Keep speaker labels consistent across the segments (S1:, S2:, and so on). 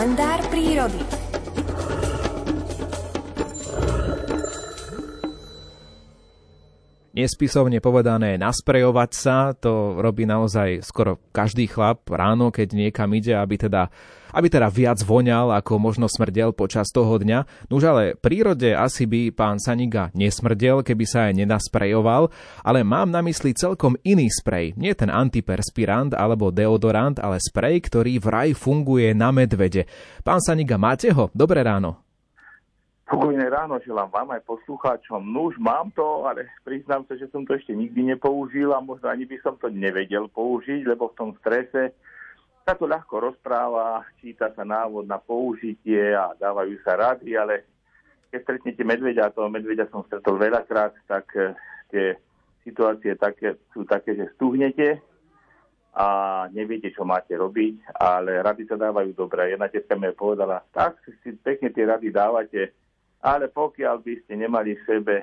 S1: kalendár prírody.
S2: Nespisovne povedané, nasprejovať sa, to robí naozaj skoro každý chlap ráno, keď niekam ide, aby teda, aby teda viac voňal, ako možno smrdel počas toho dňa. Nuž ale prírode asi by pán Saniga nesmrdel, keby sa aj nenasprejoval, ale mám na mysli celkom iný sprej. Nie ten antiperspirant alebo deodorant, ale sprej, ktorý vraj funguje na medvede. Pán Saniga, máte ho? Dobré ráno.
S3: Pokojné ráno želám vám aj poslucháčom. No už mám to, ale priznám sa, že som to ešte nikdy nepoužil a možno ani by som to nevedel použiť, lebo v tom strese sa to ľahko rozpráva, číta sa návod na použitie a dávajú sa rady, ale keď stretnete medveďa, a toho medveďa som stretol veľakrát, tak eh, tie situácie také, sú také, že stuhnete a neviete, čo máte robiť, ale rady sa dávajú dobré. Jedna tetka mi povedala, tak si pekne tie rady dávate, ale pokiaľ by ste nemali v sebe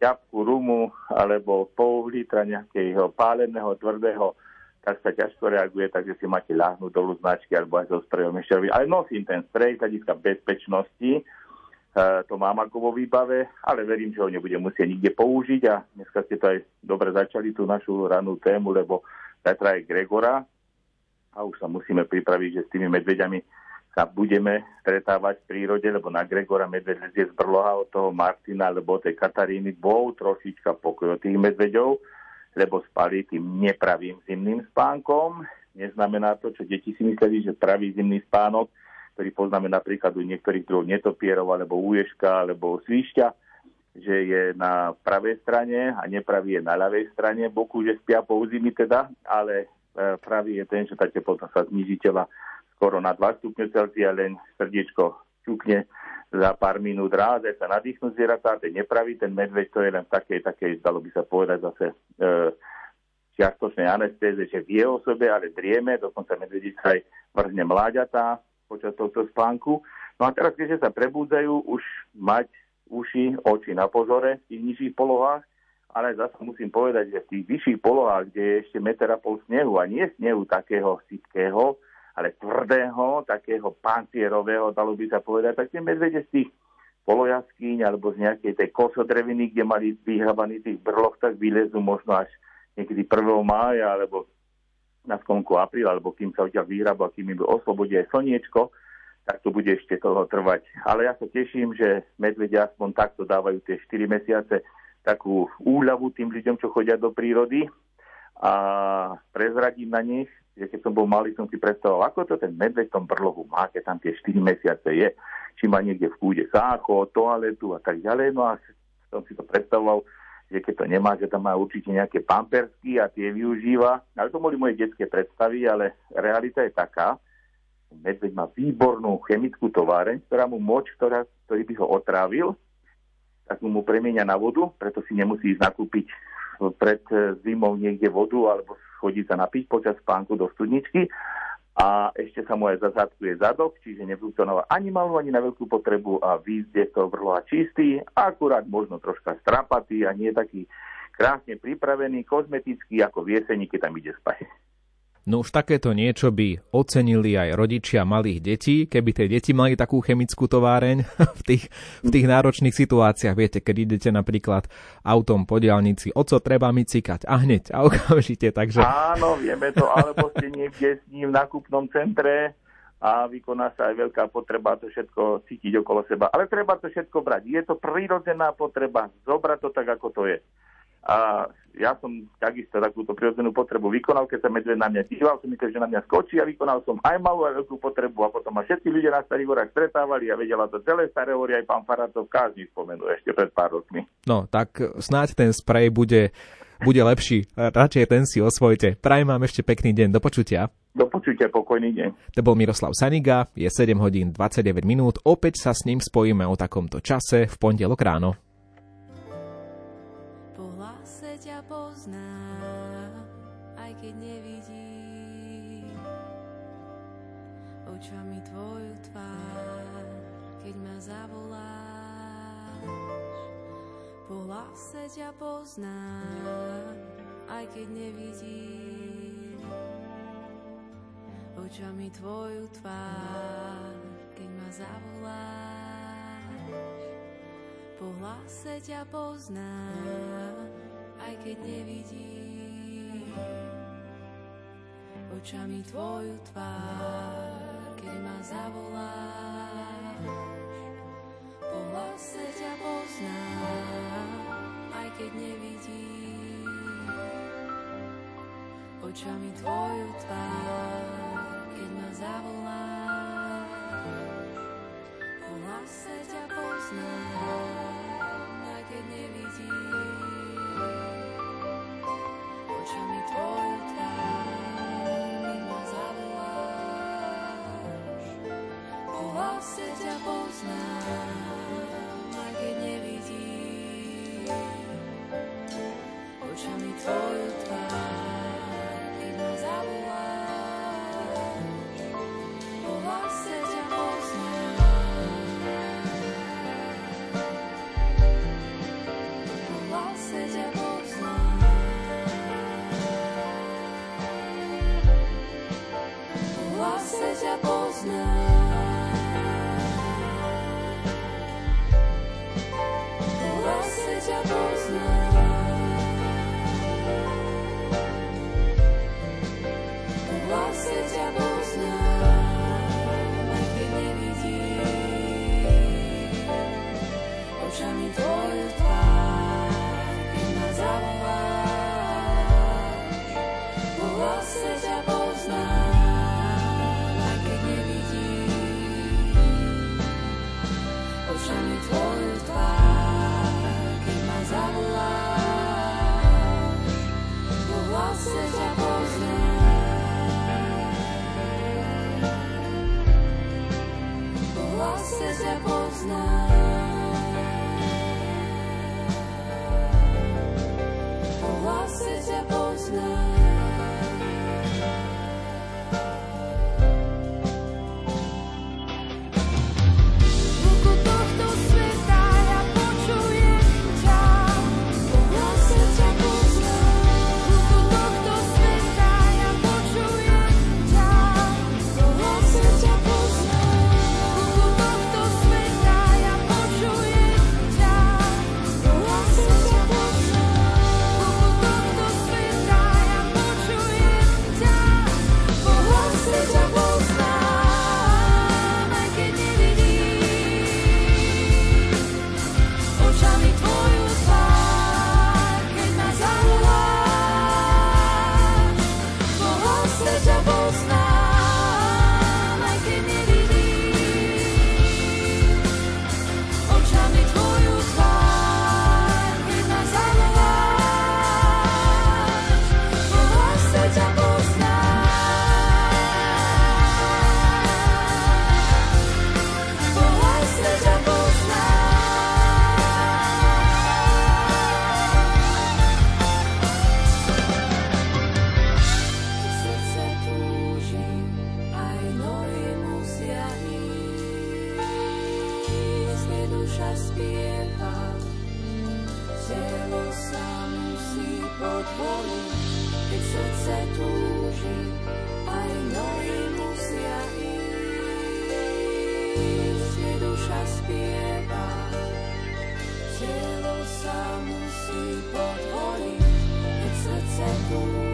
S3: ťapku rumu alebo pol litra nejakého páleného, tvrdého, tak sa ťažko reaguje, takže si máte ľahnúť dolu značky alebo aj so sprejom ešte Ale nosím ten sprej z hľadiska bezpečnosti, e, to mám ako vo výbave, ale verím, že ho nebudem musieť nikde použiť a dneska ste to aj dobre začali tú našu ranú tému, lebo zajtra je Gregora a už sa musíme pripraviť, že s tými medveďami sa budeme stretávať v prírode, lebo na Gregora medveď je z Brloha od toho Martina alebo od tej Kataríny bol trošička pokoj od tých medveďov, lebo spali tým nepravým zimným spánkom. Neznamená to, čo deti si mysleli, že pravý zimný spánok, ktorý poznáme napríklad u niektorých druhov netopierov alebo úješka alebo svišťa, že je na pravej strane a nepravý je na ľavej strane boku, že spia po zimy teda, ale e, pravý je ten, že tá teplota sa zniží tela skoro na 2 stupne Celsia, len srdiečko čukne za pár minút ráz, sa nadýchnú zvieratá, ten nepraví, ten medveď to je len v takej, takej, dalo by sa povedať zase e, čiastočnej anestéze, že vie o sebe, ale drieme, dokonca medvedica aj vrzne mláďatá počas tohto spánku. No a teraz, keďže sa prebúdzajú, už mať uši, oči na pozore v tých nižších polohách, ale zase musím povedať, že v tých vyšších polohách, kde je ešte meter a pol snehu a nie snehu takého sypkého, ale tvrdého, takého pancierového, dalo by sa povedať, tak tie medvede z tých polojaskyň alebo z nejakej tej kosodreviny, kde mali vyhrabaný tých brloch, tak vylezú možno až niekedy 1. mája alebo na skonku apríla, alebo kým sa odtiaľ vyhraba, kým im oslobodí aj slniečko, tak to bude ešte toho trvať. Ale ja sa teším, že medvedia aspoň takto dávajú tie 4 mesiace takú úľavu tým ľuďom, čo chodia do prírody a prezradím na nich, že keď som bol malý, som si predstavoval, ako to ten medveď v tom brlohu má, keď tam tie 4 mesiace je, či má niekde v kúde sácho, toaletu a tak ďalej. No a som si to predstavoval, že keď to nemá, že tam má určite nejaké pampersky a tie využíva. Ale to boli moje detské predstavy, ale realita je taká, medveď má výbornú chemickú továreň, ktorá mu moč, ktorá, ktorý by ho otrávil, tak mu premieňa na vodu, preto si nemusí ísť nakúpiť pred zimou niekde vodu alebo chodiť sa napiť počas spánku do studničky a ešte sa mu aj zazadkuje zadok, čiže nefunkcionoval ani malú, ani na veľkú potrebu a výjsť je to vrloha čistý, akurát možno troška strapatý a nie taký krásne pripravený, kozmetický ako v jeseni, keď tam ide spať.
S2: No už takéto niečo by ocenili aj rodičia malých detí, keby tie deti mali takú chemickú továreň v tých, v tých náročných situáciách. Viete, keď idete napríklad autom po diálnici, o co treba mi cikať a hneď a okamžite, takže...
S3: Áno, vieme to, alebo ste niekde s ním v nákupnom centre a vykoná sa aj veľká potreba to všetko cítiť okolo seba. Ale treba to všetko brať. Je to prírodzená potreba, zobrať to tak, ako to je. A ja som takisto takúto prirodzenú potrebu vykonal, keď sa medveď na mňa díval, som myslel, že na mňa skočí a vykonal som aj malú aj veľkú potrebu a potom ma všetci ľudia na Starých horách stretávali a vedela to celé Staré hory, aj pán Faratov každý spomenul ešte pred pár rokmi.
S2: No, tak snáď ten sprej bude, bude lepší. Radšej ten si osvojte. Prajem vám ešte pekný deň. Do počutia.
S3: Do počutia, pokojný deň.
S2: To bol Miroslav Saniga, je 7 hodín 29 minút. Opäť sa s ním spojíme o takomto čase v pondelok ráno.
S4: Po hlase ťa pozná, aj keď nevidím očami tvoju tvár, keď ma zavoláš. Po hlase ťa pozná, aj keď nevidím očami tvoju tvár, keď ma zavoláš po hlase ťa poznám, aj keď nevidím. Očami tvoju tvár, keď ma zavolá, Po hlase ťa pozná, aj keď nevidím. Očami tvoju tvár, keď ma zavolá. Se ťa poznám, aj keď nevidím očami tvoju tvár, keď ma zavolám, po hlase ťa poznám. Po hlase ťa poznám. Po hlase ťa poznám. zaspieva. Telo sa musí podhoriť, srdce túži.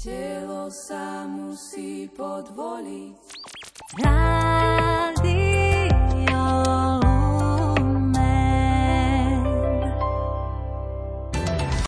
S4: Telo sa musí podvoliť.
S1: Rád